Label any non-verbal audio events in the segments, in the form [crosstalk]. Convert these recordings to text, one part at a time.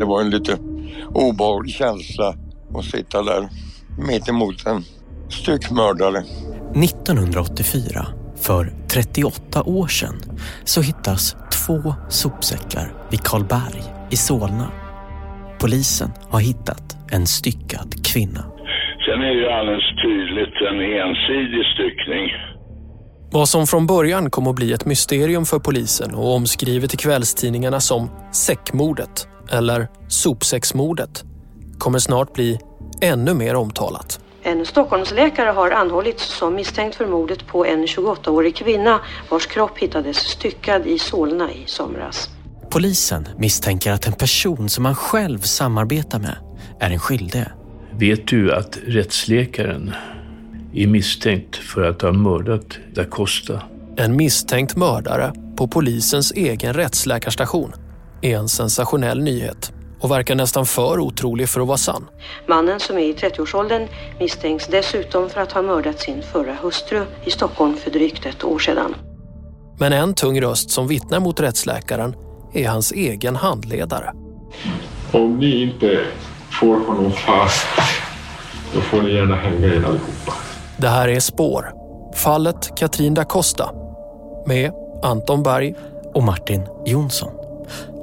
Det var en lite obehaglig känsla att sitta där mitt emot en styckmördare. 1984, för 38 år sedan, så hittas två sopsäckar vid Karlberg i Solna. Polisen har hittat en styckad kvinna. Sen är det ju alldeles tydligt en ensidig styckning. Vad som från början kom att bli ett mysterium för polisen och omskrivet i kvällstidningarna som säckmordet eller sopsäcksmordet kommer snart bli ännu mer omtalat. En Stockholmsläkare har anhållits som misstänkt för mordet på en 28-årig kvinna vars kropp hittades styckad i Solna i somras. Polisen misstänker att en person som han själv samarbetar med är en skyldig. Vet du att rättsläkaren är misstänkt för att ha mördat da Costa? En misstänkt mördare på polisens egen rättsläkarstation är en sensationell nyhet och verkar nästan för otrolig för att vara sann. Mannen som är i 30-årsåldern misstänks dessutom för att ha mördat sin förra hustru i Stockholm för drygt ett år sedan. Men en tung röst som vittnar mot rättsläkaren är hans egen handledare. Om ni inte får honom fast, då får ni gärna hänga er allihopa. Det här är Spår. Fallet Katrin da Costa. Med Anton Berg och Martin Jonsson.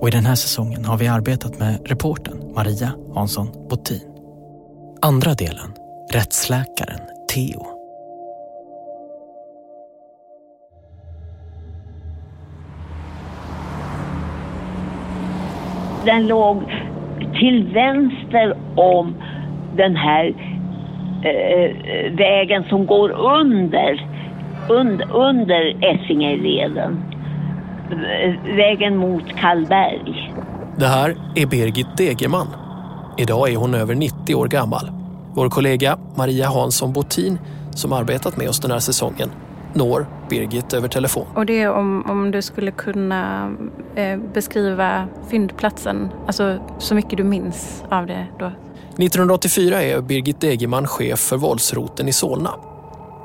Och i den här säsongen har vi arbetat med reporten Maria Hansson Bottin. Andra delen, rättsläkaren Theo. Den låg till vänster om den här eh, eh vägen som går under, und, under Essingeleden. Vägen mot Kallberg. Det här är Birgit Degerman. Idag är hon över 90 år gammal. Vår kollega Maria Hansson Bottin, som arbetat med oss den här säsongen, når Birgit över telefon. Och det är om, om du skulle kunna eh, beskriva fyndplatsen, alltså så mycket du minns av det då. 1984 är Birgit Degerman chef för våldsroten i Solna.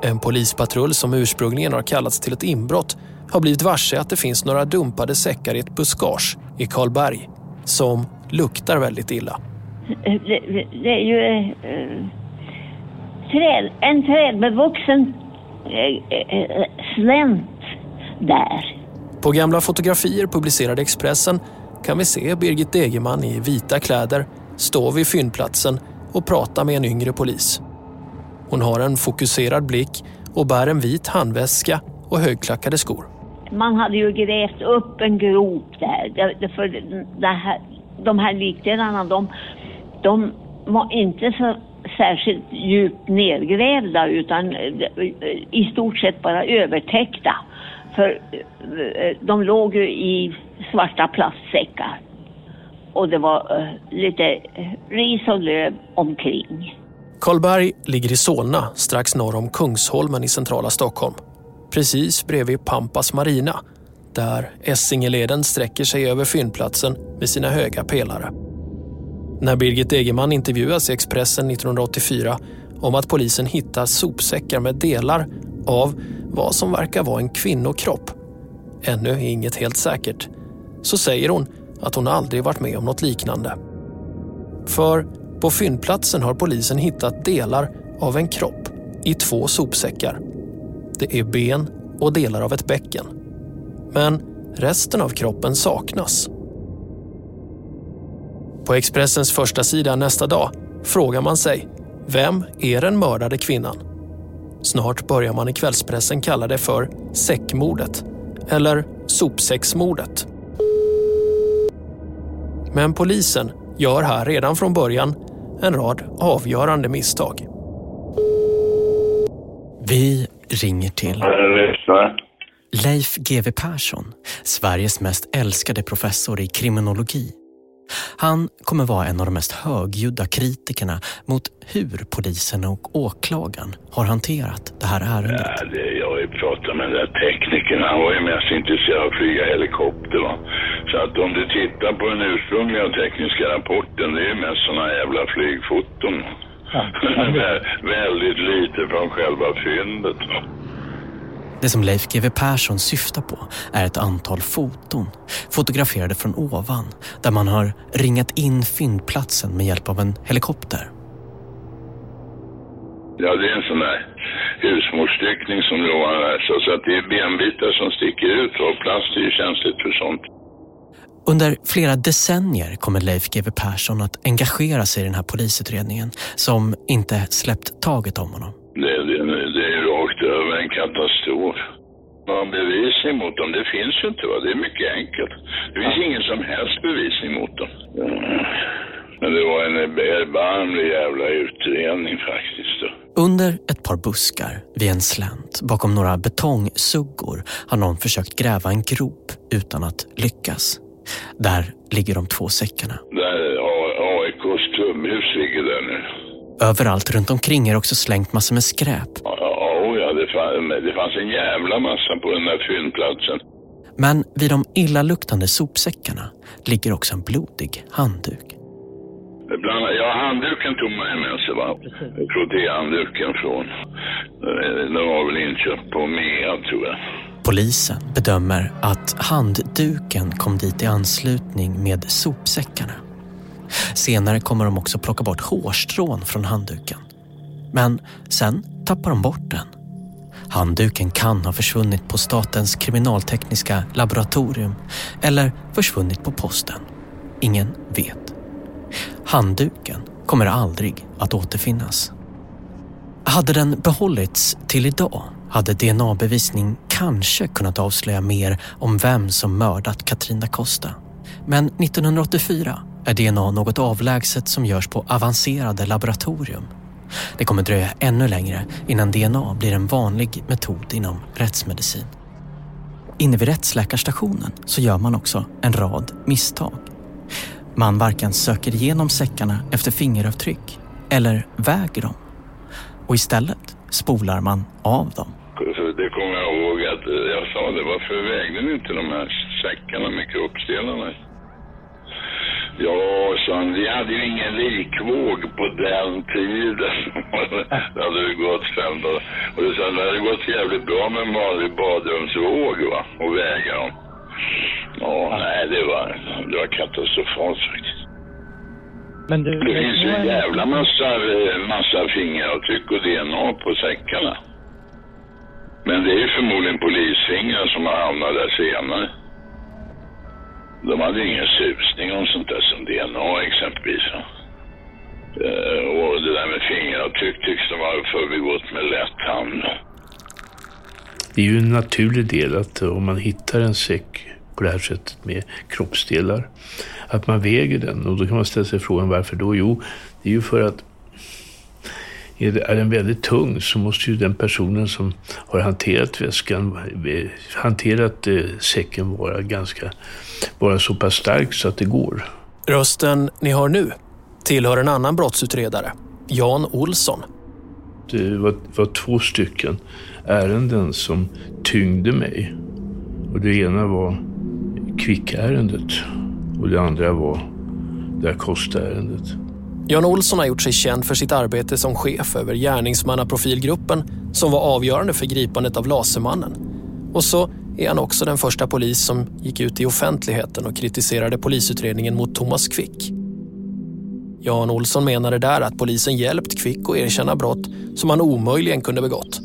En polispatrull som ursprungligen har kallats till ett inbrott har blivit varse att det finns några dumpade säckar i ett buskage i Karlberg som luktar väldigt illa. Det, det, är ju eh, träd, en trädbevuxen eh, eh, slänt där. På gamla fotografier publicerade Expressen kan vi se Birgit Degerman i vita kläder stå vid fyndplatsen och prata med en yngre polis. Hon har en fokuserad blick och bär en vit handväska och högklackade skor. Man hade ju grävt upp en grop där. För det här, de här likdelarna, de, de var inte så särskilt djupt nedgrävda utan eh, i stort sett bara övertäckta. För eh, de låg ju i svarta plastsäckar. Och det var eh, lite ris och löv omkring. Karlberg ligger i Solna strax norr om Kungsholmen i centrala Stockholm. Precis bredvid Pampas Marina där Essingeleden sträcker sig över fyndplatsen med sina höga pelare. När Birgit Egerman intervjuas i Expressen 1984 om att polisen hittar sopsäckar med delar av vad som verkar vara en kvinnokropp, ännu är inget helt säkert, så säger hon att hon aldrig varit med om något liknande. För på fyndplatsen har polisen hittat delar av en kropp i två sopsäckar. Det är ben och delar av ett bäcken. Men resten av kroppen saknas. På Expressens första sida nästa dag frågar man sig vem är den mördade kvinnan? Snart börjar man i kvällspressen kalla det för säckmordet eller sopsäcksmordet. Men polisen gör här redan från början en rad avgörande misstag. Vi ringer till Leif GW Persson, Sveriges mest älskade professor i kriminologi. Han kommer vara en av de mest högljudda kritikerna mot hur polisen och åklagaren har hanterat det här ärendet. Ja, det, jag har ju pratat med den där teknikern. Han var ju mest intresserad av att flyga helikopter. Va? Så att om du tittar på den ursprungliga tekniska rapporten, det är ju mest sådana jävla flygfoton. [laughs] Väldigt lite från själva fyndet. Det som Leif GW Persson syftar på är ett antal foton, fotograferade från ovan, där man har ringat in fyndplatsen med hjälp av en helikopter. Ja, det är en sån där husmorsstyckning som har här, så att det är benbitar som sticker ut och plast är ju känsligt för sånt. Under flera decennier kommer Leif GW Persson att engagera sig i den här polisutredningen som inte släppt taget om honom. Det, det, det är rakt över en katastrof. Någon bevisning mot dem, det finns ju inte. Va? Det är mycket enkelt. Det finns ja. ingen som helst bevisning mot dem. Men det var en erbarmlig jävla utredning faktiskt. Under ett par buskar vid en slänt bakom några betongsuggor har någon försökt gräva en grop utan att lyckas. Där ligger de två säckarna. Där AIKs tumhus ligger där nu. Överallt runt omkring är också slängt massor med skräp. Ja, ja det, fann, det fanns en jävla massa på den där fyndplatsen. Men vid de illaluktande sopsäckarna ligger också en blodig handduk. Bland, ja, handduken tog man med sig. Va? Frottéhandduken från... Den var väl inköpt på MEA, tror jag. Polisen bedömer att handduken kom dit i anslutning med sopsäckarna. Senare kommer de också plocka bort hårstrån från handduken. Men sen tappar de bort den. Handduken kan ha försvunnit på Statens kriminaltekniska laboratorium eller försvunnit på posten. Ingen vet. Handduken kommer aldrig att återfinnas. Hade den behållits till idag hade DNA-bevisning kanske kunnat avslöja mer om vem som mördat Katrina Costa. Men 1984 är DNA något avlägset som görs på avancerade laboratorium. Det kommer dröja ännu längre innan DNA blir en vanlig metod inom rättsmedicin. Inne vid rättsläkarstationen så gör man också en rad misstag. Man varken söker igenom säckarna efter fingeravtryck eller väger dem. Och istället spolar man av dem. Kommer jag ihåg att jag sa det, varför vägde ni inte de här säckarna med kroppsdelarna? Ja, sa han, vi hade ju ingen likvåg på den tiden. [laughs] det hade ju gått fem dagar. Och det, sa, det hade gått jävligt bra med en vanlig badrumsvåg va, och väga dem. Ja, nej, det var, det var katastrofalt faktiskt. Men du, det finns ju en jävla massa, massa fingeravtryck och DNA på säckarna. Men det är ju förmodligen polisfingrar som har hamnat där senare. De hade ingen susning om sånt där som DNA exempelvis. Uh, och det där med fingeravtryck tycks de ha förbigått med lätt hand. Det är ju en naturlig del att eh, om man hittar en säck på det här sättet med kroppsdelar, att man väger den. Och då kan man ställa sig frågan varför då? Jo, det är ju för att är den väldigt tung så måste ju den personen som har hanterat väskan, eh, hanterat eh, säcken vara ganska, vara så pass stark så att det går. Rösten ni har nu tillhör en annan brottsutredare, Jan Olsson. Det var, var två stycken ärenden som tyngde mig. Och det ena var kvickärendet och det andra var det Acosta-ärendet. Jan Olsson har gjort sig känd för sitt arbete som chef över gärningsmannaprofilgruppen som var avgörande för gripandet av Lasermannen. Och så är han också den första polis som gick ut i offentligheten och kritiserade polisutredningen mot Thomas Quick. Jan Olsson menade där att polisen hjälpt Quick att erkänna brott som han omöjligen kunde begått.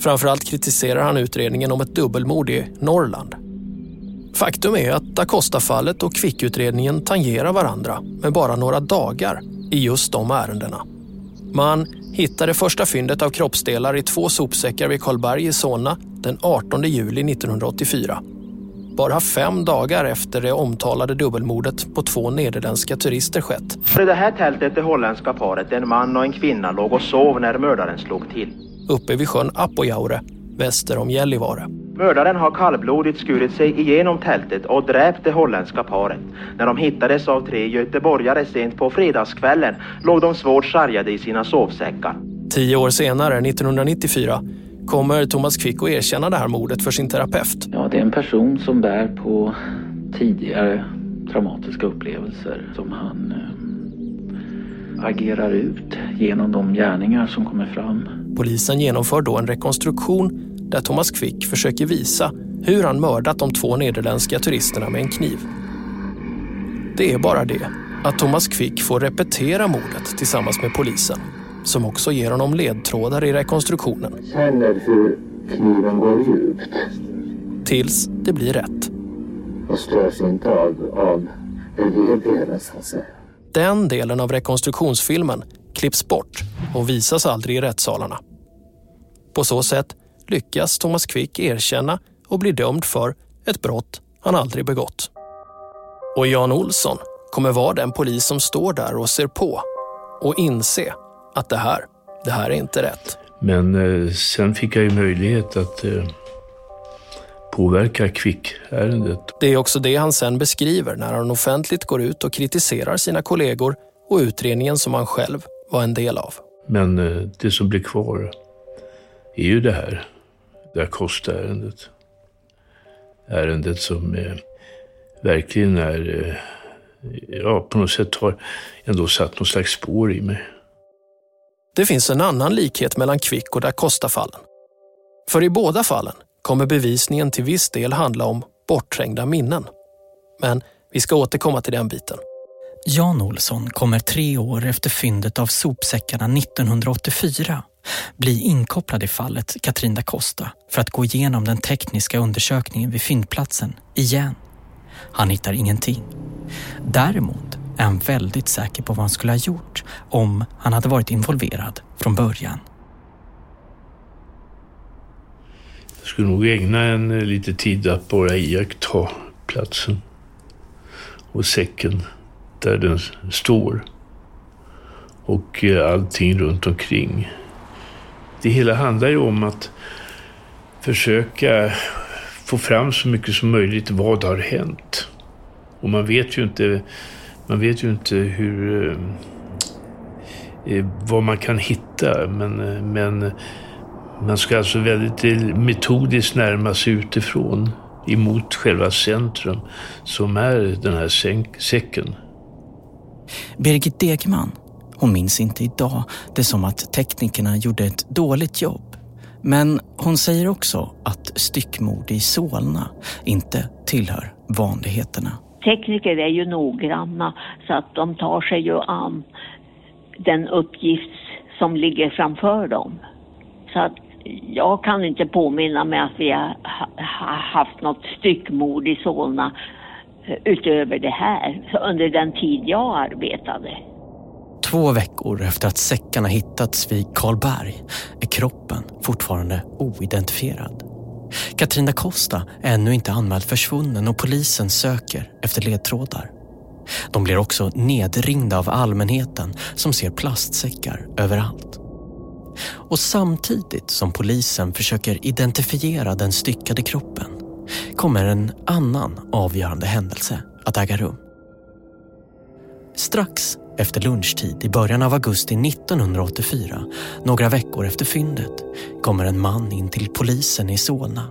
Framförallt kritiserar han utredningen om ett dubbelmord i Norrland. Faktum är att Acosta-fallet och Quick-utredningen tangerar varandra med bara några dagar i just de ärendena. Man hittade första fyndet av kroppsdelar i två sopsäckar vid Karlberg i Solna den 18 juli 1984. Bara fem dagar efter det omtalade dubbelmordet på två nederländska turister skett. I det här tältet det holländska paret, en man och en kvinna, låg och sov när mördaren slog till. Uppe vid sjön Apojaure, väster om Gällivare. Mördaren har kallblodigt skurit sig igenom tältet och dräpt det holländska paret. När de hittades av tre göteborgare sent på fredagskvällen låg de svårt sargade i sina sovsäckar. Tio år senare, 1994, kommer Thomas Quick att erkänna det här mordet för sin terapeut. Ja, det är en person som bär på tidigare traumatiska upplevelser som han eh, agerar ut genom de gärningar som kommer fram. Polisen genomför då en rekonstruktion där Thomas Quick försöker visa hur han mördat de två nederländska turisterna med en kniv. Det är bara det att Thomas Quick får repetera mordet tillsammans med polisen som också ger honom ledtrådar i rekonstruktionen. Känner hur kniven går djupt Tills det blir rätt. och störs inte av, av helheten så att säga. Den delen av rekonstruktionsfilmen klipps bort och visas aldrig i rättssalarna. På så sätt lyckas Thomas Quick erkänna och bli dömd för ett brott han aldrig begått. Och Jan Olsson kommer vara den polis som står där och ser på och inse att det här, det här är inte rätt. Men eh, sen fick jag ju möjlighet att eh, påverka Quick-ärendet. Det är också det han sen beskriver när han offentligt går ut och kritiserar sina kollegor och utredningen som han själv var en del av. Men eh, det som blir kvar är ju det här, det Acosta-ärendet. Ärendet som eh, verkligen är, eh, ja på något sätt har ändå satt någon slags spår i mig. Det finns en annan likhet mellan Quick och da Costa-fallen. För i båda fallen kommer bevisningen till viss del handla om bortträngda minnen. Men vi ska återkomma till den biten. Jan Olsson kommer tre år efter fyndet av sopsäckarna 1984 bli inkopplad i fallet Katrin da Costa för att gå igenom den tekniska undersökningen vid fyndplatsen igen. Han hittar ingenting. Däremot är han väldigt säker på vad han skulle ha gjort om han hade varit involverad från början. Jag skulle nog ägna en eh, lite tid att bara iaktta platsen och säcken där den står och eh, allting runt omkring. Det hela handlar ju om att försöka få fram så mycket som möjligt vad har hänt. Och man vet ju inte, man vet ju inte hur, eh, eh, vad man kan hitta. Men, eh, men man ska alltså väldigt metodiskt närma sig utifrån emot själva centrum som är den här säcken. Birgit Degman, hon minns inte idag det som att teknikerna gjorde ett dåligt jobb. Men hon säger också att styckmord i Solna inte tillhör vanligheterna. Tekniker är ju noggranna så att de tar sig ju an den uppgift som ligger framför dem. Så att jag kan inte påminna mig att vi har haft något styckmord i Solna eh, utöver det här under den tid jag arbetade. Två veckor efter att säckarna hittats vid Karlberg är kroppen fortfarande oidentifierad. Katrina Costa är ännu inte anmäld försvunnen och polisen söker efter ledtrådar. De blir också nedringda av allmänheten som ser plastsäckar överallt. Och samtidigt som polisen försöker identifiera den styckade kroppen kommer en annan avgörande händelse att äga rum. Strax efter lunchtid i början av augusti 1984, några veckor efter fyndet, kommer en man in till polisen i Solna.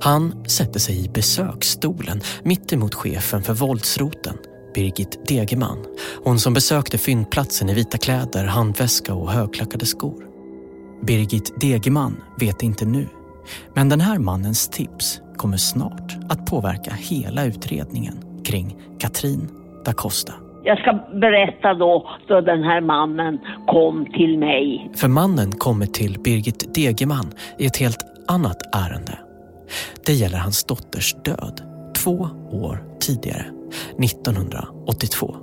Han sätter sig i besöksstolen mitt emot chefen för våldsroten, Birgit Degerman. Hon som besökte fyndplatsen i vita kläder, handväska och högklackade skor. Birgit Degerman vet inte nu, men den här mannens tips kommer snart att påverka hela utredningen kring Katrin da Costa. Jag ska berätta då, då den här mannen kom till mig. För mannen kommer till Birgit Degerman i ett helt annat ärende. Det gäller hans dotters död två år tidigare, 1982.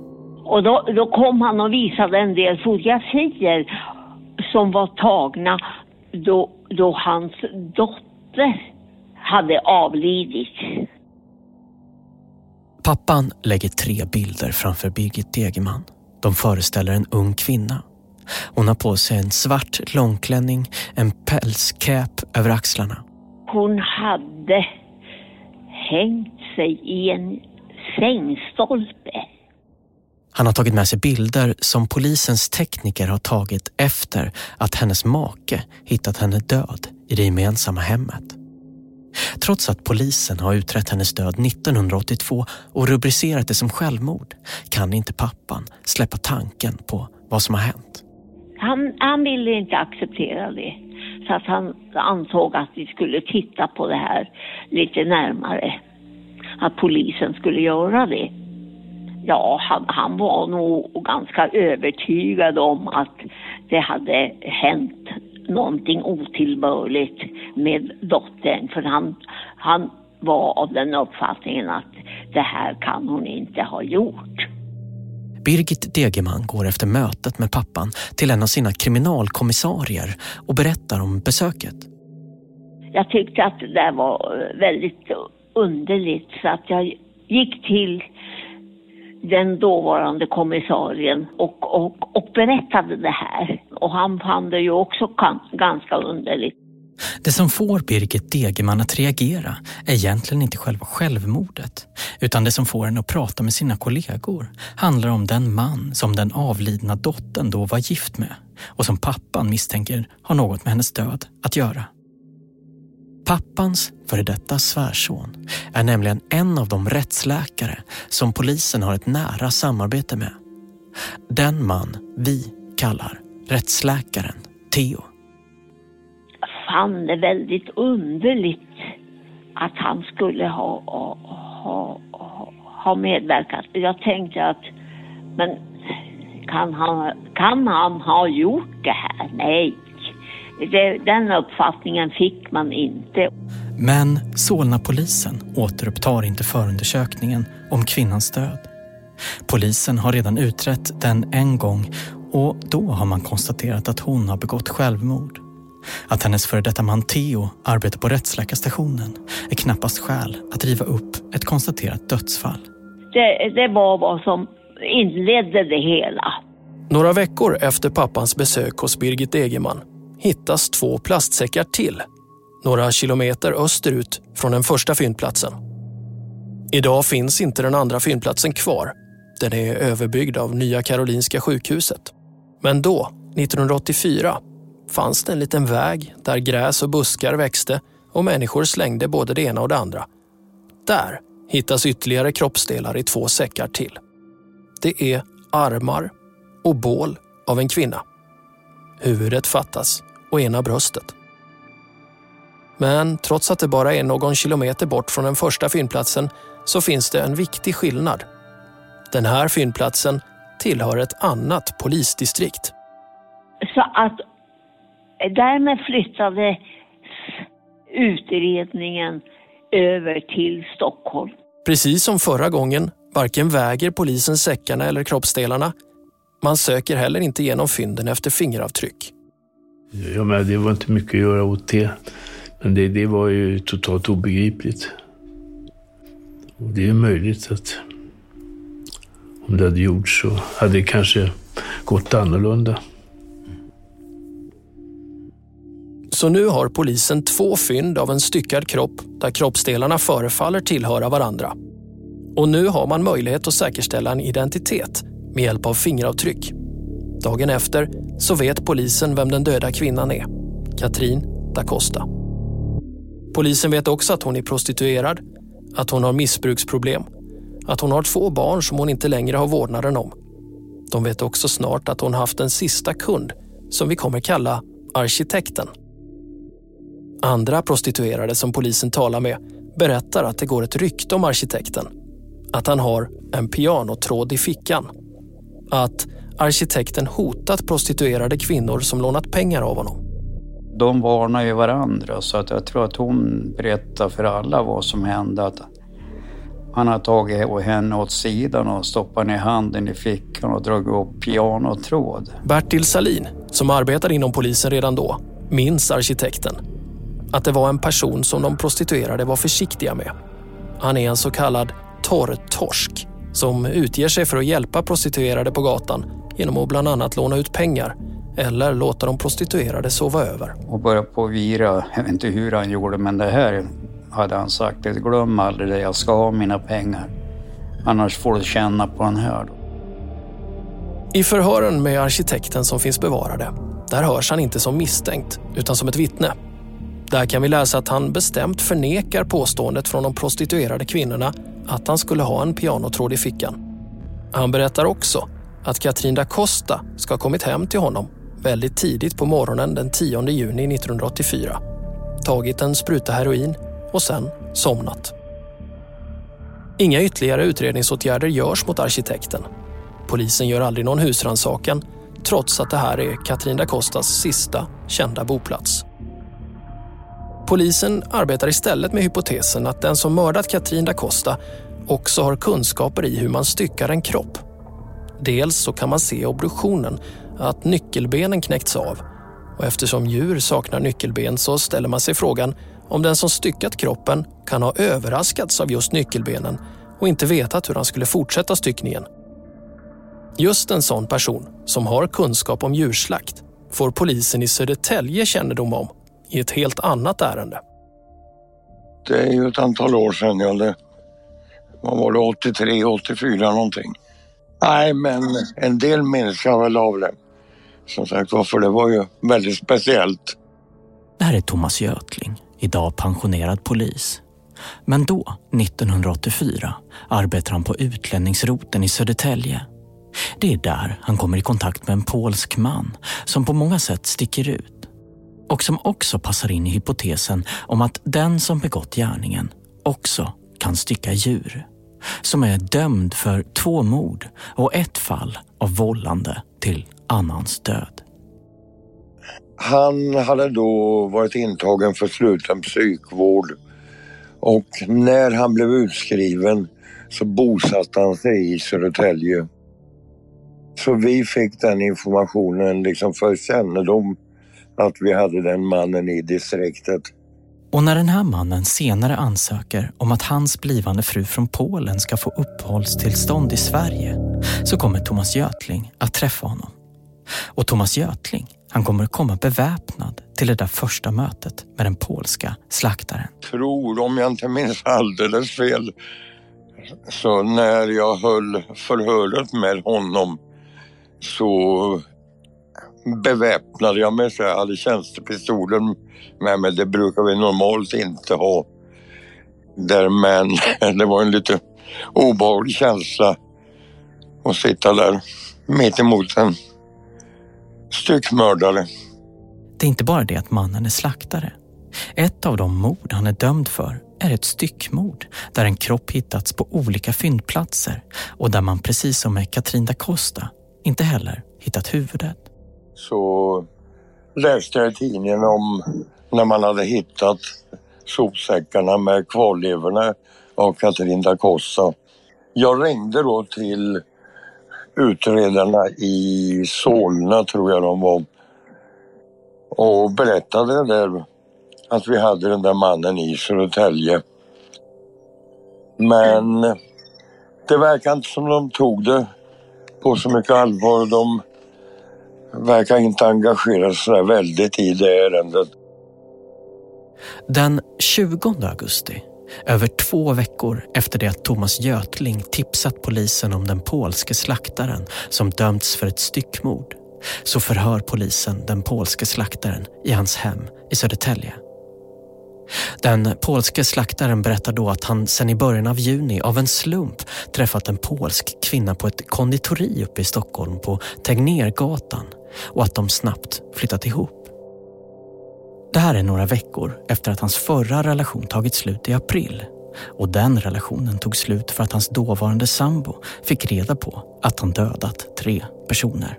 Och då, då kom han och visade en del fotografier som var tagna då, då hans dotter hade avlidit. Pappan lägger tre bilder framför Birgit Degerman. De föreställer en ung kvinna. Hon har på sig en svart långklänning, en pälskäp över axlarna. Hon hade hängt sig i en sängstolpe. Han har tagit med sig bilder som polisens tekniker har tagit efter att hennes make hittat henne död i det gemensamma hemmet. Trots att polisen har utrett hennes död 1982 och rubricerat det som självmord kan inte pappan släppa tanken på vad som har hänt. Han, han ville inte acceptera det. Så att han ansåg att vi skulle titta på det här lite närmare. Att polisen skulle göra det. Ja, han, han var nog ganska övertygad om att det hade hänt någonting otillbörligt med dottern. För han, han var av den uppfattningen att det här kan hon inte ha gjort. Birgit Degerman går efter mötet med pappan till en av sina kriminalkommissarier och berättar om besöket. Jag tyckte att det där var väldigt underligt så att jag gick till den dåvarande kommissarien och, och, och berättade det här. Och han fann det ju också ganska underligt. Det som får Birgit Degerman att reagera är egentligen inte själva självmordet, utan det som får henne att prata med sina kollegor handlar om den man som den avlidna dottern då var gift med och som pappan misstänker har något med hennes död att göra. Pappans före detta svärson är nämligen en av de rättsläkare som polisen har ett nära samarbete med. Den man vi kallar rättsläkaren Theo. Jag fann det väldigt underligt att han skulle ha, ha, ha, ha medverkat. Jag tänkte att, men kan han, kan han ha gjort det här? Nej, det, den uppfattningen fick man inte. Men Solna-polisen återupptar inte förundersökningen om kvinnans död. Polisen har redan utrett den en gång och då har man konstaterat att hon har begått självmord. Att hennes före detta man Theo arbetar på rättsläkarstationen är knappast skäl att riva upp ett konstaterat dödsfall. Det, det var vad som inledde det hela. Några veckor efter pappans besök hos Birgit Egerman hittas två plastsäckar till, några kilometer österut från den första fyndplatsen. Idag finns inte den andra fyndplatsen kvar. Den är överbyggd av Nya Karolinska sjukhuset. Men då, 1984, fanns det en liten väg där gräs och buskar växte och människor slängde både det ena och det andra. Där hittas ytterligare kroppsdelar i två säckar till. Det är armar och bål av en kvinna. Huvudet fattas och ena bröstet. Men trots att det bara är någon kilometer bort från den första fyndplatsen så finns det en viktig skillnad. Den här fyndplatsen tillhör ett annat polisdistrikt. Så att därmed flyttade utredningen över till Stockholm. Precis som förra gången varken väger polisen säckarna eller kroppsdelarna. Man söker heller inte genom fynden efter fingeravtryck. Ja, men det var inte mycket att göra åt det. Men det, det var ju totalt obegripligt. Och det är möjligt att om det hade gjorts så hade det kanske gått annorlunda. Så nu har polisen två fynd av en styckad kropp där kroppsdelarna förefaller tillhöra varandra. Och nu har man möjlighet att säkerställa en identitet med hjälp av fingeravtryck. Dagen efter så vet polisen vem den döda kvinnan är. Katrin da Costa. Polisen vet också att hon är prostituerad, att hon har missbruksproblem, att hon har två barn som hon inte längre har vårdnaden om. De vet också snart att hon haft en sista kund som vi kommer kalla arkitekten. Andra prostituerade som polisen talar med berättar att det går ett rykte om arkitekten. Att han har en pianotråd i fickan. Att arkitekten hotat prostituerade kvinnor som lånat pengar av honom. De varnar ju varandra så att jag tror att hon berättar för alla vad som hände. Att han har tagit henne åt sidan och stoppat ner handen i fickan och dragit upp pianotråd. Bertil Salin, som arbetade inom polisen redan då, minns arkitekten. Att det var en person som de prostituerade var försiktiga med. Han är en så kallad torrtorsk som utger sig för att hjälpa prostituerade på gatan genom att bland annat låna ut pengar eller låta de prostituerade sova över. Och börja på vira, jag vet inte hur han gjorde men det här hade han sagt. Glöm aldrig det, jag ska ha mina pengar. Annars får du känna på den här. I förhören med arkitekten som finns bevarade, där hörs han inte som misstänkt utan som ett vittne. Där kan vi läsa att han bestämt förnekar påståendet från de prostituerade kvinnorna att han skulle ha en pianotråd i fickan. Han berättar också att Katrin da Costa ska ha kommit hem till honom väldigt tidigt på morgonen den 10 juni 1984. Tagit en spruta heroin och sen somnat. Inga ytterligare utredningsåtgärder görs mot arkitekten. Polisen gör aldrig någon husrannsakan trots att det här är Katrin da Costas sista kända boplats. Polisen arbetar istället med hypotesen att den som mördat Katrin da Costa också har kunskaper i hur man styckar en kropp. Dels så kan man se i obduktionen att nyckelbenen knäckts av och eftersom djur saknar nyckelben så ställer man sig frågan om den som styckat kroppen kan ha överraskats av just nyckelbenen och inte vetat hur han skulle fortsätta styckningen. Just en sån person som har kunskap om djurslakt får polisen i Södertälje kännedom om i ett helt annat ärende. Det är ju ett antal år sedan, ja, det, vad var det, 83, 84 någonting. Nej, men en del minns jag väl av det. Som sagt för det var ju väldigt speciellt. Det här är Thomas Götling, idag pensionerad polis. Men då, 1984, arbetar han på utlänningsroten i Södertälje. Det är där han kommer i kontakt med en polsk man som på många sätt sticker ut och som också passar in i hypotesen om att den som begått gärningen också kan stycka djur. Som är dömd för två mord och ett fall av vållande till annans död. Han hade då varit intagen för sluten psykvård och när han blev utskriven så bosatte han sig i Södertälje. Så vi fick den informationen liksom för kännedom att vi hade den mannen i distriktet. Och när den här mannen senare ansöker om att hans blivande fru från Polen ska få uppehållstillstånd i Sverige så kommer Thomas Götling att träffa honom. Och Thomas Götling, han kommer komma beväpnad till det där första mötet med den polska slaktaren. Tror, om jag inte minns alldeles fel, så när jag höll förhöret med honom så beväpnade jag mig så jag hade tjänstepistolen med mig. Det brukar vi normalt inte ha. Där, men [laughs] det var en lite obehaglig känsla att sitta där mitt emot en styckmördare. Det är inte bara det att mannen är slaktare. Ett av de mord han är dömd för är ett styckmord där en kropp hittats på olika fyndplatser och där man precis som med Katrin da Costa inte heller hittat huvudet. Så läste jag i tidningen om när man hade hittat sopsäckarna med kvarlevorna av Katrin da Costa. Jag ringde då till utredarna i Solna, tror jag de var, och berättade där att vi hade den där mannen i Södertälje. Men det verkar inte som de tog det på så mycket allvar. De verkar inte engagera sig väldigt i det ärendet. Den 20 augusti Över två veckor efter det att Thomas Götling tipsat polisen om den polske slaktaren som dömts för ett styckmord så förhör polisen den polske slaktaren i hans hem i Södertälje. Den polske slaktaren berättar då att han sedan i början av juni av en slump träffat en polsk kvinna på ett konditori uppe i Stockholm på Tegnérgatan och att de snabbt flyttat ihop. Det här är några veckor efter att hans förra relation tagit slut i april och den relationen tog slut för att hans dåvarande sambo fick reda på att han dödat tre personer.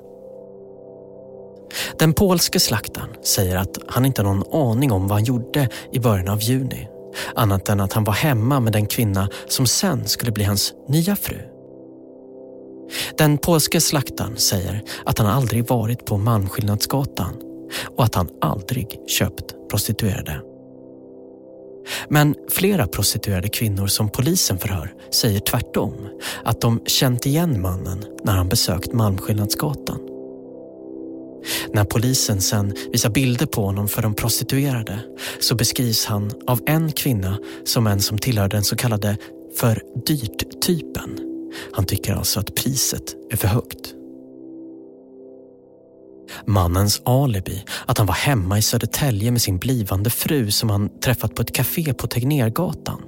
Den polske slaktaren säger att han inte har någon aning om vad han gjorde i början av juni. Annat än att han var hemma med den kvinna som sen skulle bli hans nya fru. Den polske slaktaren säger att han aldrig varit på Malmskillnadsgatan och att han aldrig köpt prostituerade. Men flera prostituerade kvinnor som polisen förhör säger tvärtom att de känt igen mannen när han besökt Malmskillnadsgatan. När polisen sen visar bilder på honom för de prostituerade så beskrivs han av en kvinna som en som tillhör den så kallade för dyrt-typen. Han tycker alltså att priset är för högt. Mannens alibi, att han var hemma i Södertälje med sin blivande fru som han träffat på ett café på Tegnérgatan.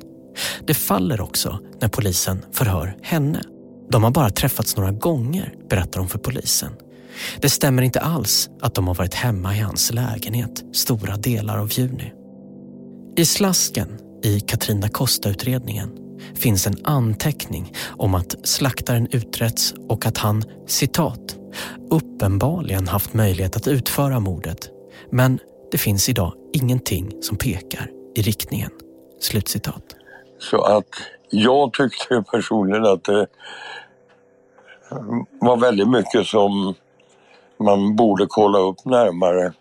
Det faller också när polisen förhör henne. De har bara träffats några gånger, berättar hon för polisen. Det stämmer inte alls att de har varit hemma i hans lägenhet stora delar av juni. I slasken i Katrina Costa-utredningen finns en anteckning om att slaktaren utretts och att han, citat, uppenbarligen haft möjlighet att utföra mordet. Men det finns idag ingenting som pekar i riktningen. Slutcitat. Så att jag tyckte personligen att det var väldigt mycket som man borde kolla upp närmare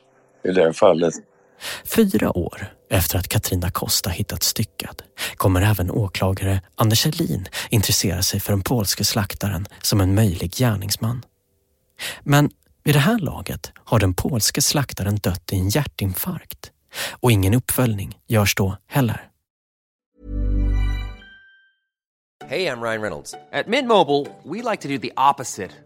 i det fallet. Fyra år efter att Katrina Costa hittats styckad kommer även åklagare Anders Helin intressera sig för den polske slaktaren som en möjlig gärningsman. Men vid det här laget har den polske slaktaren dött i en hjärtinfarkt och ingen uppföljning görs då heller. Hej, jag Ryan Reynolds. At Mint Mobile, we like do the opposite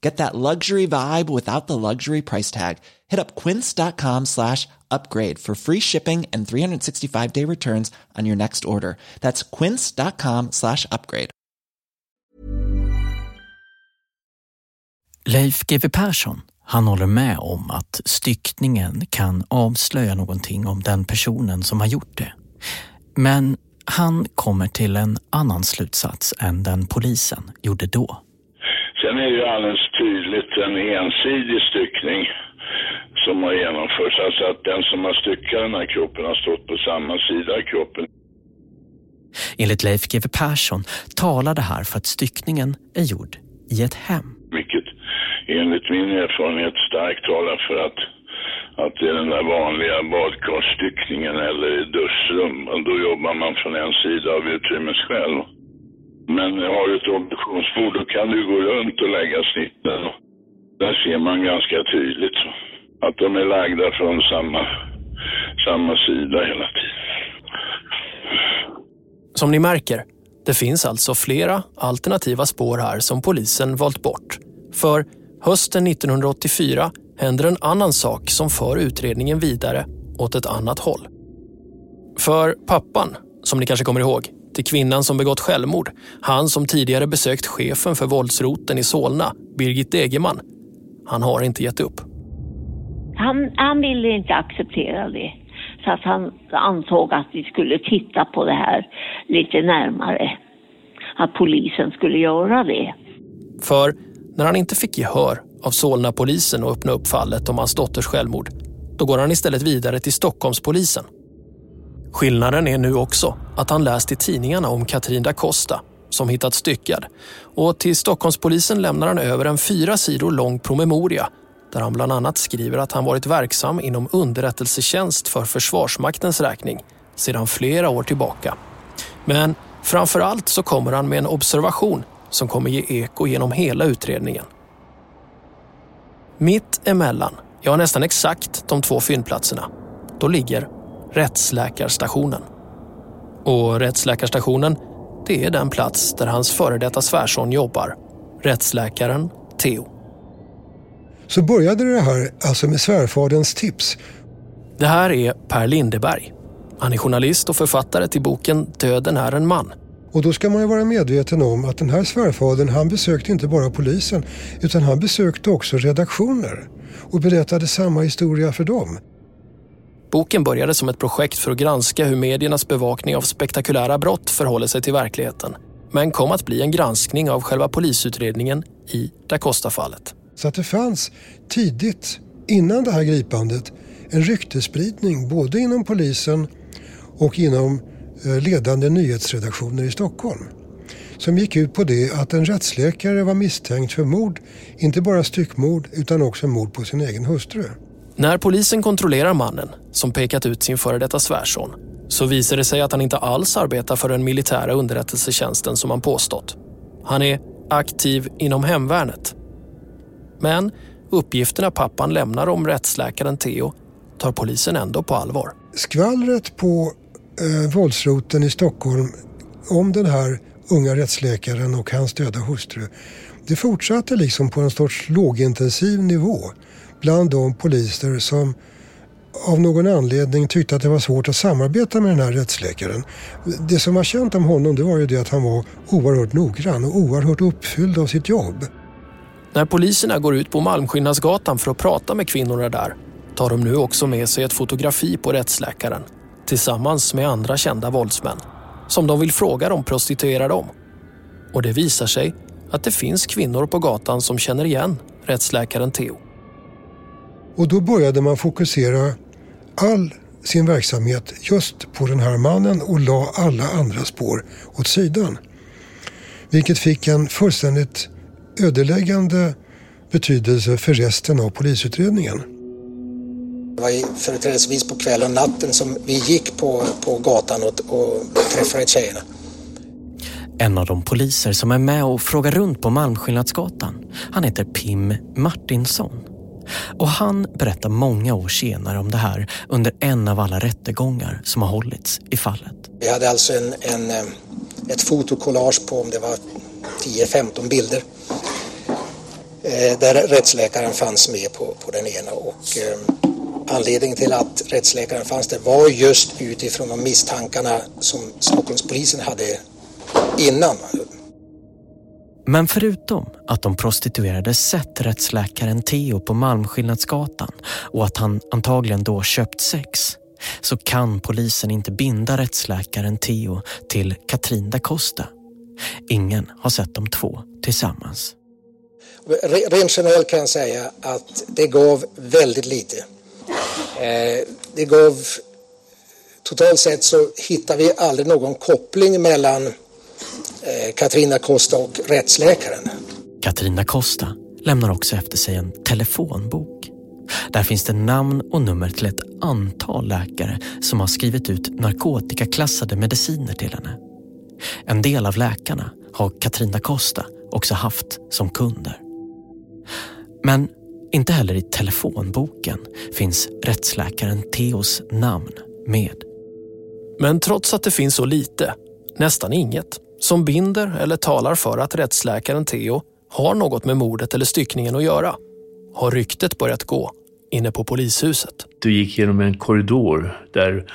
Get that luxury vibe without the luxury price tag. Hit up quince.com slash upgrade for free shipping and 365 day returns on your next order. That's quince.com slash upgrade. Leif GW Persson, han håller med om att styckningen kan avslöja någonting om den personen som har gjort det. Men han kommer till en annan slutsats än den polisen gjorde då. Sen är det ju alldeles tydligt en ensidig styckning som har genomförts. Alltså att den som har styckat den här kroppen har stått på samma sida av kroppen. Enligt Leif GW Persson talar det här för att styckningen är gjord i ett hem. Vilket enligt min erfarenhet starkt talar för att, att det är den där vanliga badkarsstyckningen eller i duschrum. Och då jobbar man från en sida av utrymmesskäl. Men har du ett obduktionsbord då kan du gå runt och lägga snitten. Där ser man ganska tydligt att de är lagda från samma, samma sida hela tiden. Som ni märker, det finns alltså flera alternativa spår här som polisen valt bort. För hösten 1984 händer en annan sak som för utredningen vidare åt ett annat håll. För pappan, som ni kanske kommer ihåg, till kvinnan som begått självmord, han som tidigare besökt chefen för våldsroten i Solna, Birgit Degerman, han har inte gett upp. Han, han ville inte acceptera det. Så att han ansåg att vi skulle titta på det här lite närmare. Att polisen skulle göra det. För när han inte fick gehör av Solna-polisen och öppna upp fallet om hans dotters självmord, då går han istället vidare till Stockholmspolisen. Skillnaden är nu också att han läst i tidningarna om Katrin da Costa som hittats styckad och till Stockholmspolisen lämnar han över en fyra sidor lång promemoria där han bland annat skriver att han varit verksam inom underrättelsetjänst för Försvarsmaktens räkning sedan flera år tillbaka. Men framför allt så kommer han med en observation som kommer ge eko genom hela utredningen. Mitt emellan, ja nästan exakt de två fyndplatserna, då ligger rättsläkarstationen. Och rättsläkarstationen, det är den plats där hans före detta svärson jobbar, rättsläkaren Theo. Så började det här alltså med svärfaderns tips. Det här är Per Lindeberg. Han är journalist och författare till boken Döden är en man. Och då ska man ju vara medveten om att den här svärfadern, han besökte inte bara polisen utan han besökte också redaktioner och berättade samma historia för dem. Boken började som ett projekt för att granska hur mediernas bevakning av spektakulära brott förhåller sig till verkligheten. Men kom att bli en granskning av själva polisutredningen i da Costa-fallet. Så att det fanns tidigt, innan det här gripandet, en ryktespridning både inom polisen och inom eh, ledande nyhetsredaktioner i Stockholm. Som gick ut på det att en rättsläkare var misstänkt för mord, inte bara styckmord utan också mord på sin egen hustru. När polisen kontrollerar mannen, som pekat ut sin före detta svärson, så visar det sig att han inte alls arbetar för den militära underrättelsetjänsten som han påstått. Han är aktiv inom hemvärnet. Men uppgifterna pappan lämnar om rättsläkaren Theo tar polisen ändå på allvar. Skvallret på eh, våldsroten i Stockholm om den här unga rättsläkaren och hans döda hustru. Det fortsatte liksom på en sorts lågintensiv nivå bland de poliser som av någon anledning tyckte att det var svårt att samarbeta med den här rättsläkaren. Det som var känt om honom det var ju det att han var oerhört noggrann och oerhört uppfylld av sitt jobb. När poliserna går ut på Malmskillnadsgatan för att prata med kvinnorna där tar de nu också med sig ett fotografi på rättsläkaren tillsammans med andra kända våldsmän som de vill fråga de prostituerade om. Och det visar sig att det finns kvinnor på gatan som känner igen rättsläkaren Theo. Och då började man fokusera all sin verksamhet just på den här mannen och la alla andra spår åt sidan. Vilket fick en fullständigt ödeläggande betydelse för resten av polisutredningen. Det var företrädesvis på kvällen och natten som vi gick på, på gatan och, och träffade tjejerna. En av de poliser som är med och frågar runt på Malmskillnadsgatan, han heter Pim Martinsson. Och han berättar många år senare om det här under en av alla rättegångar som har hållits i fallet. Vi hade alltså en, en, eh, ett fotokollage på om det var 10-15 bilder. Eh, där rättsläkaren fanns med på, på den ena och eh, anledningen till att rättsläkaren fanns där var just utifrån de misstankarna som Stockholmspolisen hade innan. Men förutom att de prostituerade sett rättsläkaren Theo på Malmskillnadsgatan och att han antagligen då köpt sex så kan polisen inte binda rättsläkaren Theo till Katrin da Costa. Ingen har sett de två tillsammans. Rent generellt kan jag säga att det gav väldigt lite. Eh, det gav totalt sett så hittar vi aldrig någon koppling mellan Katrina Costa och rättsläkaren. Katrina Costa lämnar också efter sig en telefonbok. Där finns det namn och nummer till ett antal läkare som har skrivit ut narkotikaklassade mediciner till henne. En del av läkarna har Katrina Costa också haft som kunder. Men inte heller i telefonboken finns rättsläkaren Theos namn med. Men trots att det finns så lite, nästan inget, som binder eller talar för att rättsläkaren Theo har något med mordet eller styckningen att göra, har ryktet börjat gå inne på polishuset. Du gick genom en korridor där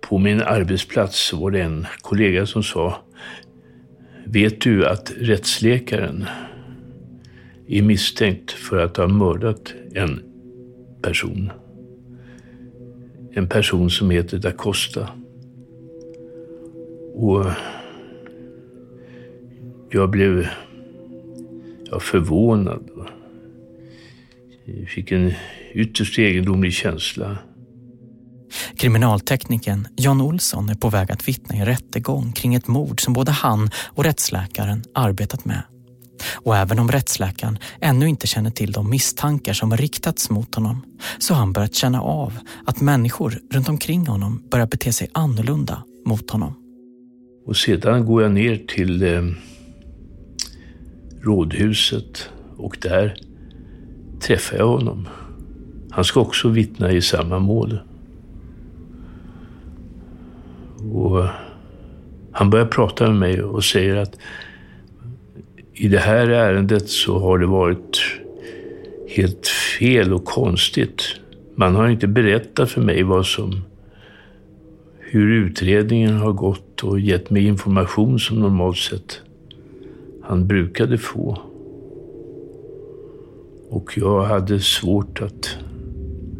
på min arbetsplats var det en kollega som sa Vet du att rättsläkaren är misstänkt för att ha mördat en person? En person som heter da Costa. Och eh, jag blev ja, förvånad. Jag fick en ytterst egendomlig känsla. Kriminalteknikern Jan Olsson är på väg att vittna i en rättegång kring ett mord som både han och rättsläkaren arbetat med. Och även om rättsläkaren ännu inte känner till de misstankar som har riktats mot honom så har han börjat känna av att människor runt omkring honom börjar bete sig annorlunda mot honom. Och sedan går jag ner till eh, rådhuset och där träffar jag honom. Han ska också vittna i samma mål. Och eh, han börjar prata med mig och säger att i det här ärendet så har det varit helt fel och konstigt. Man har inte berättat för mig vad som, hur utredningen har gått och gett mig information som normalt sett han brukade få. Och jag hade svårt att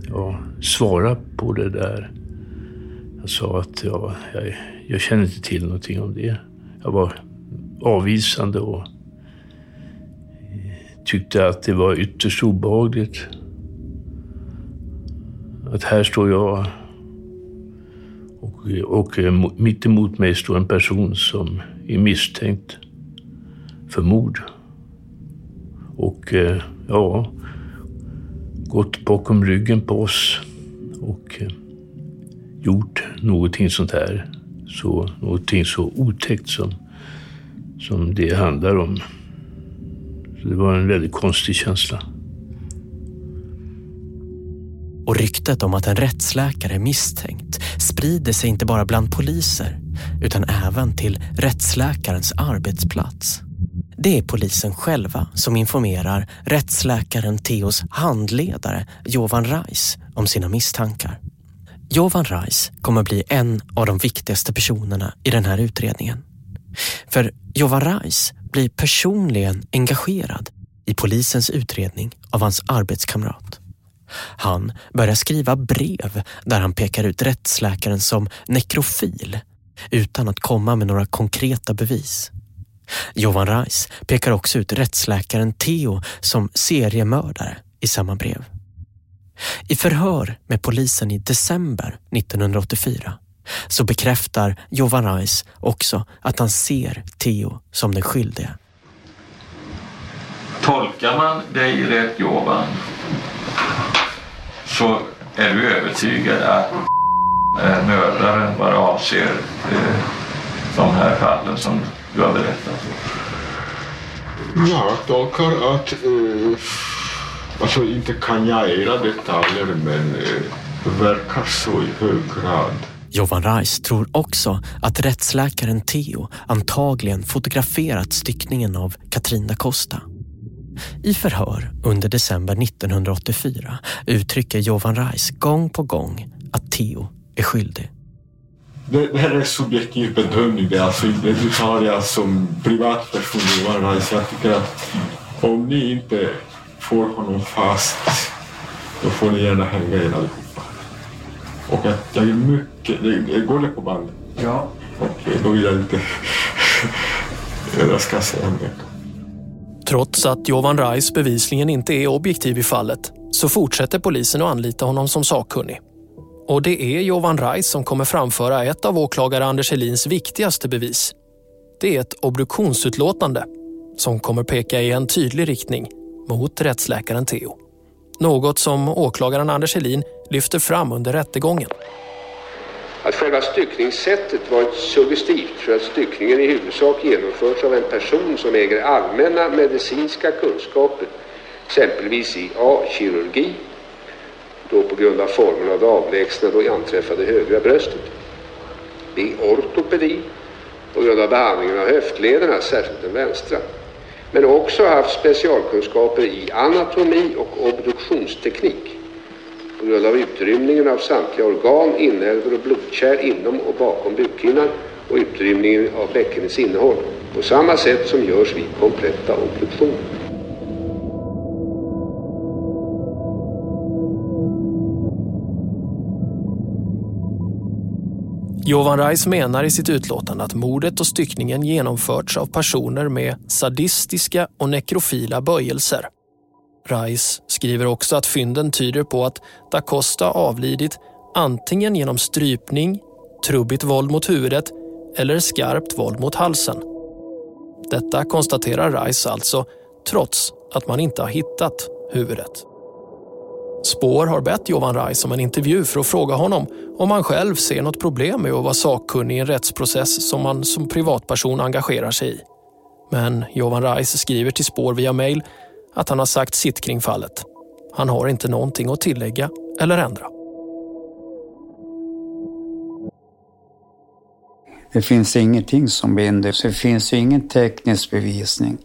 ja, svara på det där. Jag sa att ja, jag, jag känner inte till någonting om det. Jag var avvisande och tyckte att det var ytterst obehagligt. Att här står jag och, eh, mitt emot mig står en person som är misstänkt för mord. Och eh, ja, gått bakom ryggen på oss och eh, gjort någonting sånt här. Så, någonting så otäckt som, som det handlar om. Så det var en väldigt konstig känsla. Och ryktet om att en rättsläkare är misstänkt sprider sig inte bara bland poliser utan även till rättsläkarens arbetsplats. Det är polisen själva som informerar rättsläkaren Theos handledare Jovan Reis om sina misstankar. Jovan Reis kommer bli en av de viktigaste personerna i den här utredningen. För Jovan Reis blir personligen engagerad i polisens utredning av hans arbetskamrat. Han börjar skriva brev där han pekar ut rättsläkaren som nekrofil utan att komma med några konkreta bevis. Jovan Reis pekar också ut rättsläkaren Theo som seriemördare i samma brev. I förhör med polisen i december 1984 så bekräftar Jovan Reis också att han ser Theo som den skyldige. Tolkar man dig rätt Jovan så är du övertygad att är mördaren vad avser eh, de här fallen som du har berättat om? Ja, jag tolkar att uh, alltså inte kan jag era detaljer men det verkar så i hög grad. Jovan Reis tror också att rättsläkaren Theo antagligen fotograferat styckningen av Katrina Costa. I förhör under december 1984 uttrycker Jovan Reis gång på gång att Theo är skyldig. Det, det här är subjektiv bedömning. Det är alltså inte uttalar jag som privatperson Jovan Reis. Jag tycker att om ni inte får honom fast då får ni gärna hänga er allihopa. Och att jag är mycket... Det, det går det på band? Ja. Okej, då vill jag inte... [laughs] jag ska säga mer. Trots att Jovan Reis bevisligen inte är objektiv i fallet så fortsätter polisen att anlita honom som sakkunnig. Och det är Jovan Reis som kommer framföra ett av åklagare Anders Helins viktigaste bevis. Det är ett obduktionsutlåtande som kommer peka i en tydlig riktning mot rättsläkaren Theo. Något som åklagaren Anders Helin lyfter fram under rättegången. Att själva styckningssättet varit suggestivt för att styckningen i huvudsak genomförts av en person som äger allmänna medicinska kunskaper, exempelvis i A. Kirurgi, då på grund av formen av det avlägsnade och anträffade högra bröstet. B. Ortopedi, på grund av behandlingen av höftlederna, särskilt den vänstra. Men också haft specialkunskaper i anatomi och obduktionsteknik på grund av utrymningen av samtliga organ, inälvor och blodkärl inom och bakom bukhinnan och utrymningen av bäckenets innehåll på samma sätt som görs vid kompletta obduktioner. Jovan Reis menar i sitt utlåtande att mordet och styckningen genomförts av personer med sadistiska och nekrofila böjelser. Rice skriver också att fynden tyder på att da Costa avlidit antingen genom strypning, trubbigt våld mot huvudet eller skarpt våld mot halsen. Detta konstaterar Rice alltså trots att man inte har hittat huvudet. Spår har bett Jovan Rice om en intervju för att fråga honom om han själv ser något problem med att vara sakkunnig i en rättsprocess som man som privatperson engagerar sig i. Men Jovan Rice skriver till Spår via mail att han har sagt sitt kring fallet. Han har inte någonting att tillägga eller ändra. Det finns ingenting som binder, så det finns ju ingen teknisk bevisning.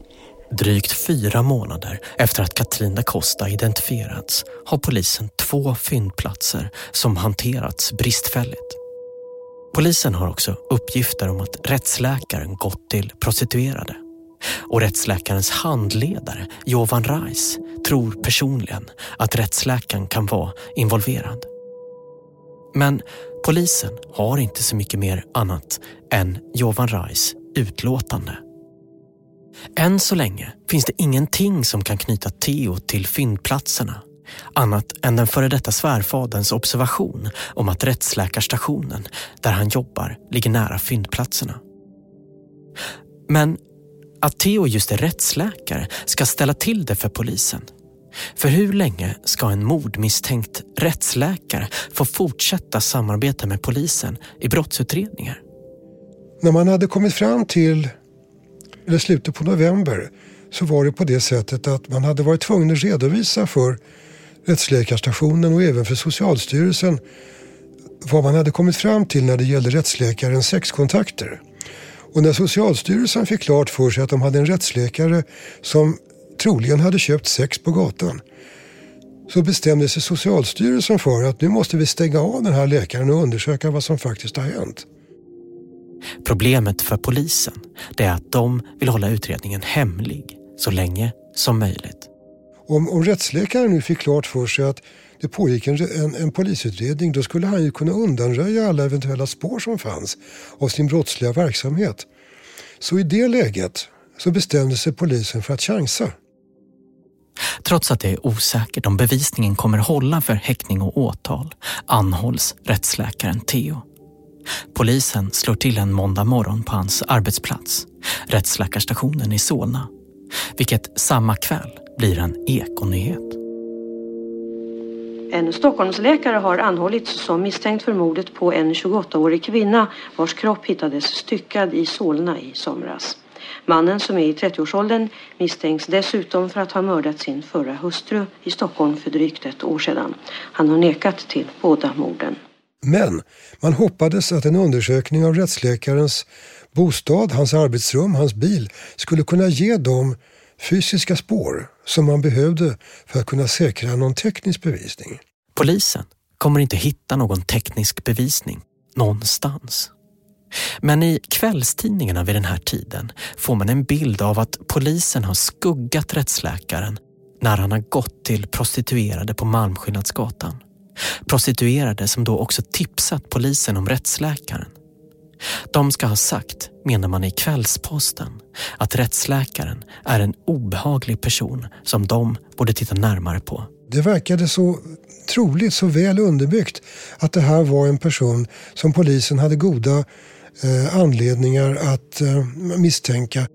Drygt fyra månader efter att Katrin da Costa identifierats har polisen två fyndplatser som hanterats bristfälligt. Polisen har också uppgifter om att rättsläkaren gått till prostituerade. Och rättsläkarens handledare, Jovan Reis, tror personligen att rättsläkaren kan vara involverad. Men polisen har inte så mycket mer annat än Jovan Reis utlåtande. Än så länge finns det ingenting som kan knyta Theo till fyndplatserna annat än den före detta svärfaderns observation om att rättsläkarstationen där han jobbar ligger nära fyndplatserna. Men att Theo just är rättsläkare ska ställa till det för polisen. För hur länge ska en mordmisstänkt rättsläkare få fortsätta samarbeta med polisen i brottsutredningar? När man hade kommit fram till eller slutet på november så var det på det sättet att man hade varit tvungen att redovisa för rättsläkarstationen och även för Socialstyrelsen vad man hade kommit fram till när det gällde rättsläkarens sexkontakter. Och när Socialstyrelsen fick klart för sig att de hade en rättsläkare som troligen hade köpt sex på gatan så bestämde sig Socialstyrelsen för att nu måste vi stänga av den här läkaren och undersöka vad som faktiskt har hänt. Problemet för polisen är att de vill hålla utredningen hemlig så länge som möjligt. Om, om rättsläkaren nu fick klart för sig att det pågick en, en, en, polisutredning då skulle han ju kunna undanröja alla eventuella spår som fanns av sin brottsliga verksamhet. Så i det läget så bestämde sig polisen för att chansa. Trots att det är osäkert om bevisningen kommer hålla för häktning och åtal anhålls rättsläkaren Theo. Polisen slår till en måndag morgon på hans arbetsplats, rättsläkarstationen i Solna, vilket samma kväll blir en ekonyhet. En Stockholmsläkare har anhållits som misstänkt för mordet på en 28-årig kvinna vars kropp hittades styckad i Solna i somras. Mannen som är i 30-årsåldern misstänks dessutom för att ha mördat sin förra hustru i Stockholm för drygt ett år sedan. Han har nekat till båda morden. Men man hoppades att en undersökning av rättsläkarens bostad, hans arbetsrum, hans bil skulle kunna ge de fysiska spår som man behövde för att kunna säkra någon teknisk bevisning. Polisen kommer inte hitta någon teknisk bevisning någonstans. Men i kvällstidningarna vid den här tiden får man en bild av att polisen har skuggat rättsläkaren när han har gått till prostituerade på Malmskillnadsgatan. Prostituerade som då också tipsat polisen om rättsläkaren. De ska ha sagt, menar man i Kvällsposten, att rättsläkaren är en obehaglig person som de borde titta närmare på. Det verkade så troligt, så väl underbyggt att det här var en person som polisen hade goda eh, anledningar att eh, misstänka.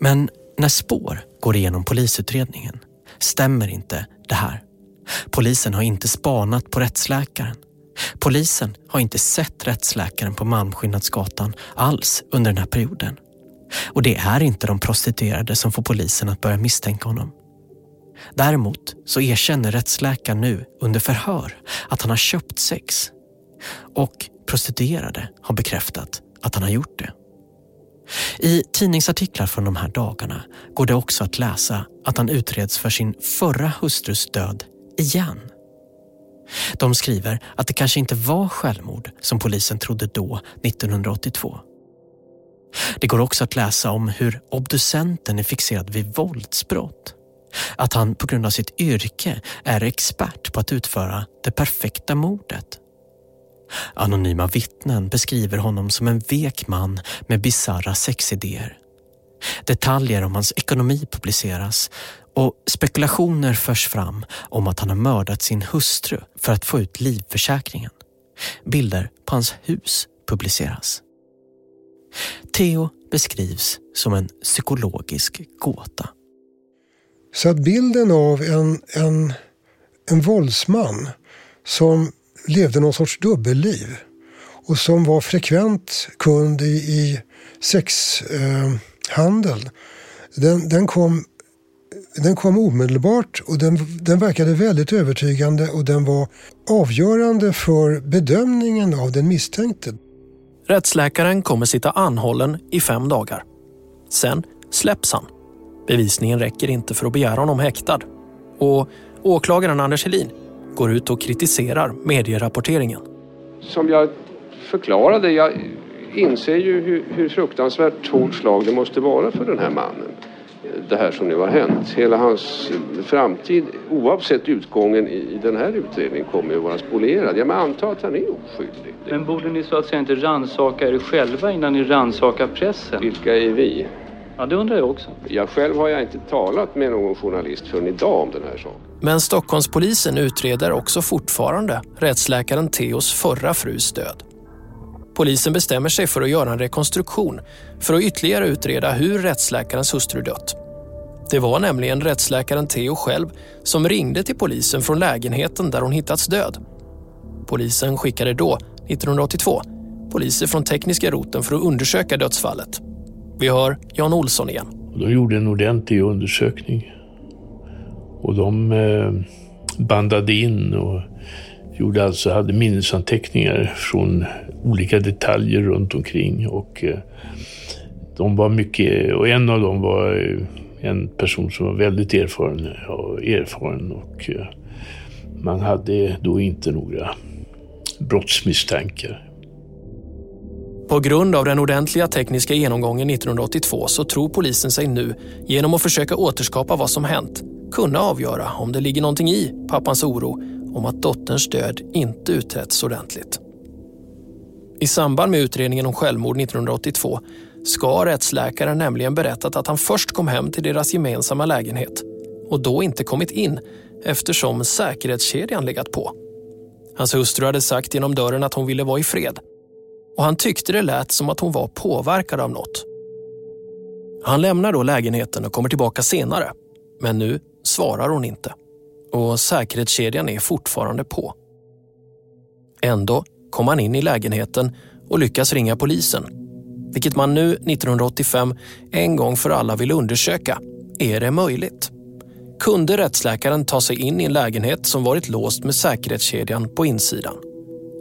Men när spår går igenom polisutredningen stämmer inte det här. Polisen har inte spanat på rättsläkaren. Polisen har inte sett rättsläkaren på Malmskillnadsgatan alls under den här perioden. Och det är inte de prostituerade som får polisen att börja misstänka honom. Däremot så erkänner rättsläkaren nu under förhör att han har köpt sex. Och prostituerade har bekräftat att han har gjort det. I tidningsartiklar från de här dagarna går det också att läsa att han utreds för sin förra hustrus död igen. De skriver att det kanske inte var självmord som polisen trodde då, 1982. Det går också att läsa om hur obducenten är fixerad vid våldsbrott. Att han på grund av sitt yrke är expert på att utföra det perfekta mordet. Anonyma vittnen beskriver honom som en vek man med bizarra sexidéer. Detaljer om hans ekonomi publiceras och spekulationer förs fram om att han har mördat sin hustru för att få ut livförsäkringen. Bilder på hans hus publiceras. Theo beskrivs som en psykologisk gåta. Så att bilden av en, en, en våldsman som levde någon sorts dubbelliv och som var frekvent kund i, i sexhandel, eh, den, den, kom, den kom omedelbart och den, den verkade väldigt övertygande och den var avgörande för bedömningen av den misstänkte. Rättsläkaren kommer sitta anhållen i fem dagar. Sen släpps han. Bevisningen räcker inte för att begära honom häktad. Och åklagaren Anders Helin går ut och kritiserar medierapporteringen. Som jag förklarade, jag inser ju hur, hur fruktansvärt hårt slag det måste vara för den här mannen. Det här som nu har hänt. Hela hans framtid, oavsett utgången i den här utredningen, kommer ju vara spolierad. Jag antar att han är oskyldig. Men borde ni så att säga inte rannsaka er själva innan ni rannsakar pressen? Vilka är vi? Ja, det undrar jag också. Jag själv har jag inte talat med någon journalist förrän idag om den här saken. Men Stockholmspolisen utreder också fortfarande rättsläkaren Theos förra frus död. Polisen bestämmer sig för att göra en rekonstruktion för att ytterligare utreda hur rättsläkarens hustru dött. Det var nämligen rättsläkaren Theo själv som ringde till polisen från lägenheten där hon hittats död. Polisen skickade då, 1982, poliser från tekniska roten för att undersöka dödsfallet. Vi hör Jan Olsson igen. De gjorde en ordentlig undersökning. Och de eh, bandade in och gjorde alltså, hade minnesanteckningar från olika detaljer runt omkring. Och eh, de var mycket, och en av dem var eh, en person som var väldigt erfaren, och erfaren och eh, man hade då inte några brottsmisstankar. På grund av den ordentliga tekniska genomgången 1982 så tror polisen sig nu, genom att försöka återskapa vad som hänt, kunna avgöra om det ligger någonting i pappans oro om att dotterns död inte utretts ordentligt. I samband med utredningen om självmord 1982 ska rättsläkaren nämligen berättat att han först kom hem till deras gemensamma lägenhet och då inte kommit in eftersom säkerhetskedjan legat på. Hans hustru hade sagt genom dörren att hon ville vara i fred och han tyckte det lät som att hon var påverkad av något. Han lämnar då lägenheten och kommer tillbaka senare. Men nu svarar hon inte. Och säkerhetskedjan är fortfarande på. Ändå kom han in i lägenheten och lyckas ringa polisen. Vilket man nu, 1985, en gång för alla vill undersöka. Är det möjligt? Kunde rättsläkaren ta sig in i en lägenhet som varit låst med säkerhetskedjan på insidan?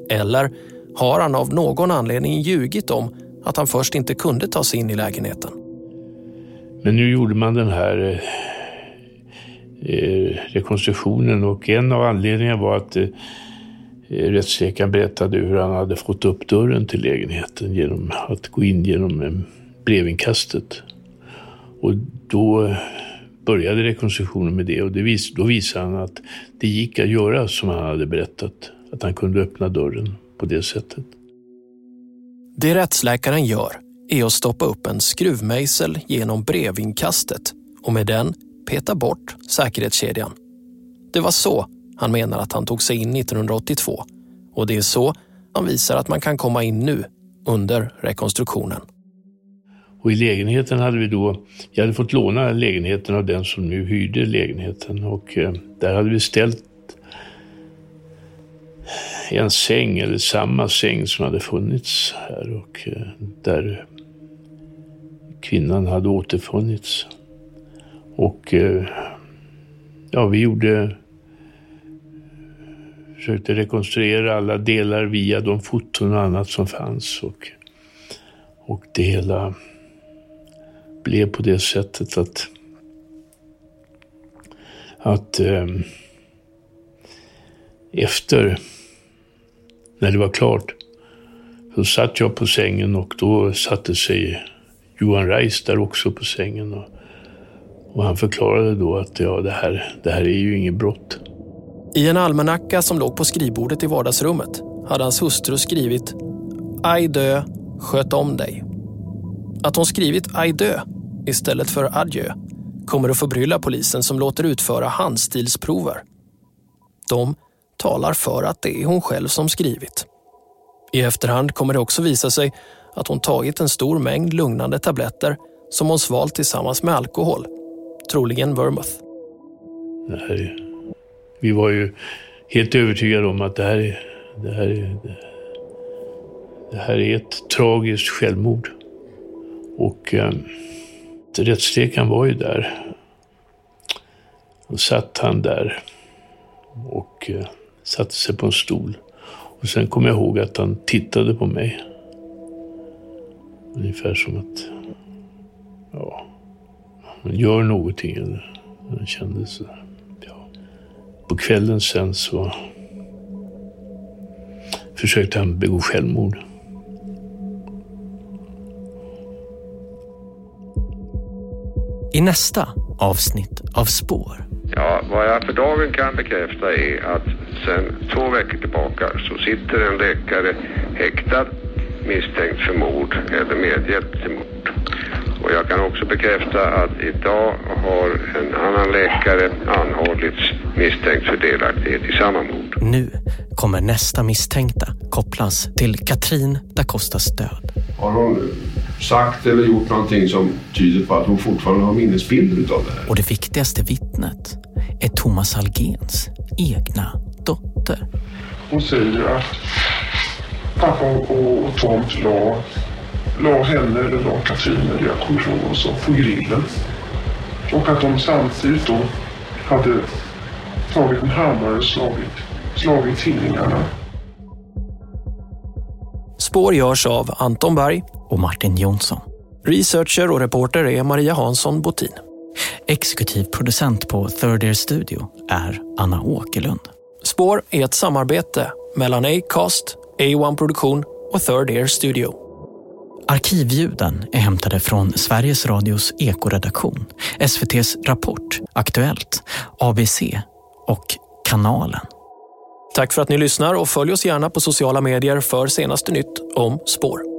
Eller har han av någon anledning ljugit om att han först inte kunde ta sig in i lägenheten. Men nu gjorde man den här eh, eh rekonstruktionen och en av anledningarna var att eh, Eh, rättsläkaren berättade hur han hade fått upp dörren till lägenheten genom att gå in genom eh, brevinkastet. Och då började rekonstruktionen med det och det vis, då visade han att det gick att göra som han hade berättat. Att han kunde öppna dörren på det sättet. Det rättsläkaren gör är att stoppa upp en skruvmejsel genom brevinkastet och med den peta bort säkerhetskedjan. Det var så han menar att han tog sig in 1982 och det är så han visar att man kan komma in nu under rekonstruktionen. Och i lägenheten hade vi då, jag hade fått låna lägenheten av den som nu hyrde lägenheten och eh, där hade vi ställt en säng, eller samma säng som hade funnits här och eh, där kvinnan hade återfunnits. Och eh, ja, vi gjorde försökte rekonstruera alla delar via de foton och annat som fanns. Och, och det hela blev på det sättet att, att eh, efter, när det var klart, så satt jag på sängen och då satte sig Johan Reis där också på sängen. Och, och han förklarade då att ja, det, här, det här är ju inget brott. I en almanacka som låg på skrivbordet i vardagsrummet hade hans hustru skrivit Aj dö, sköt om dig. Att hon skrivit aj dö istället för adjö kommer att förbrylla polisen som låter utföra handstilsprover. De talar för att det är hon själv som skrivit. I efterhand kommer det också visa sig att hon tagit en stor mängd lugnande tabletter som hon svalt tillsammans med alkohol, troligen vermouth. Nej. Vi var ju helt övertygade om att det här är, det här är, det här är ett tragiskt självmord. Och eh, rättsläkaren var ju där. Och satt han där och eh, satte sig på en stol. Och sen kom jag ihåg att han tittade på mig. Ungefär som att, ja, han gör någonting. Eller, han kände så. På kvällen sen så försökte han begå självmord. I nästa avsnitt av Spår Ja, vad jag för dagen kan bekräfta är att sedan två veckor tillbaka så sitter en läkare häktad misstänkt för mord eller medhjälp till mord. Och jag kan också bekräfta att idag har en annan läkare anhållits misstänkt för delaktighet i samma mord. Nu kommer nästa misstänkta kopplas till Katrin da Costas död. Har hon sagt eller gjort någonting som tyder på att hon fortfarande har minnesbilder utav det här? Och det viktigaste vittnet är Thomas Algens egna dotter. Hon säger att pappa och, och Tom la, la henne eller la Katrin, eller jag kommer ihåg vad som, på grillen. Och att de samtidigt då hade tagit en hammare och slagit, slagit tidningarna. Spår görs av Anton Berg och Martin Jonsson. Researcher och reporter är Maria Hansson Botin. Exekutiv producent på Third Ear Studio är Anna Åkerlund. Spår är ett samarbete mellan Acast, A1 Produktion och Third Ear Studio. Arkivljuden är hämtade från Sveriges Radios ekoredaktion, SVTs Rapport, Aktuellt, ABC och Kanalen. Tack för att ni lyssnar och följ oss gärna på sociala medier för senaste nytt om spår.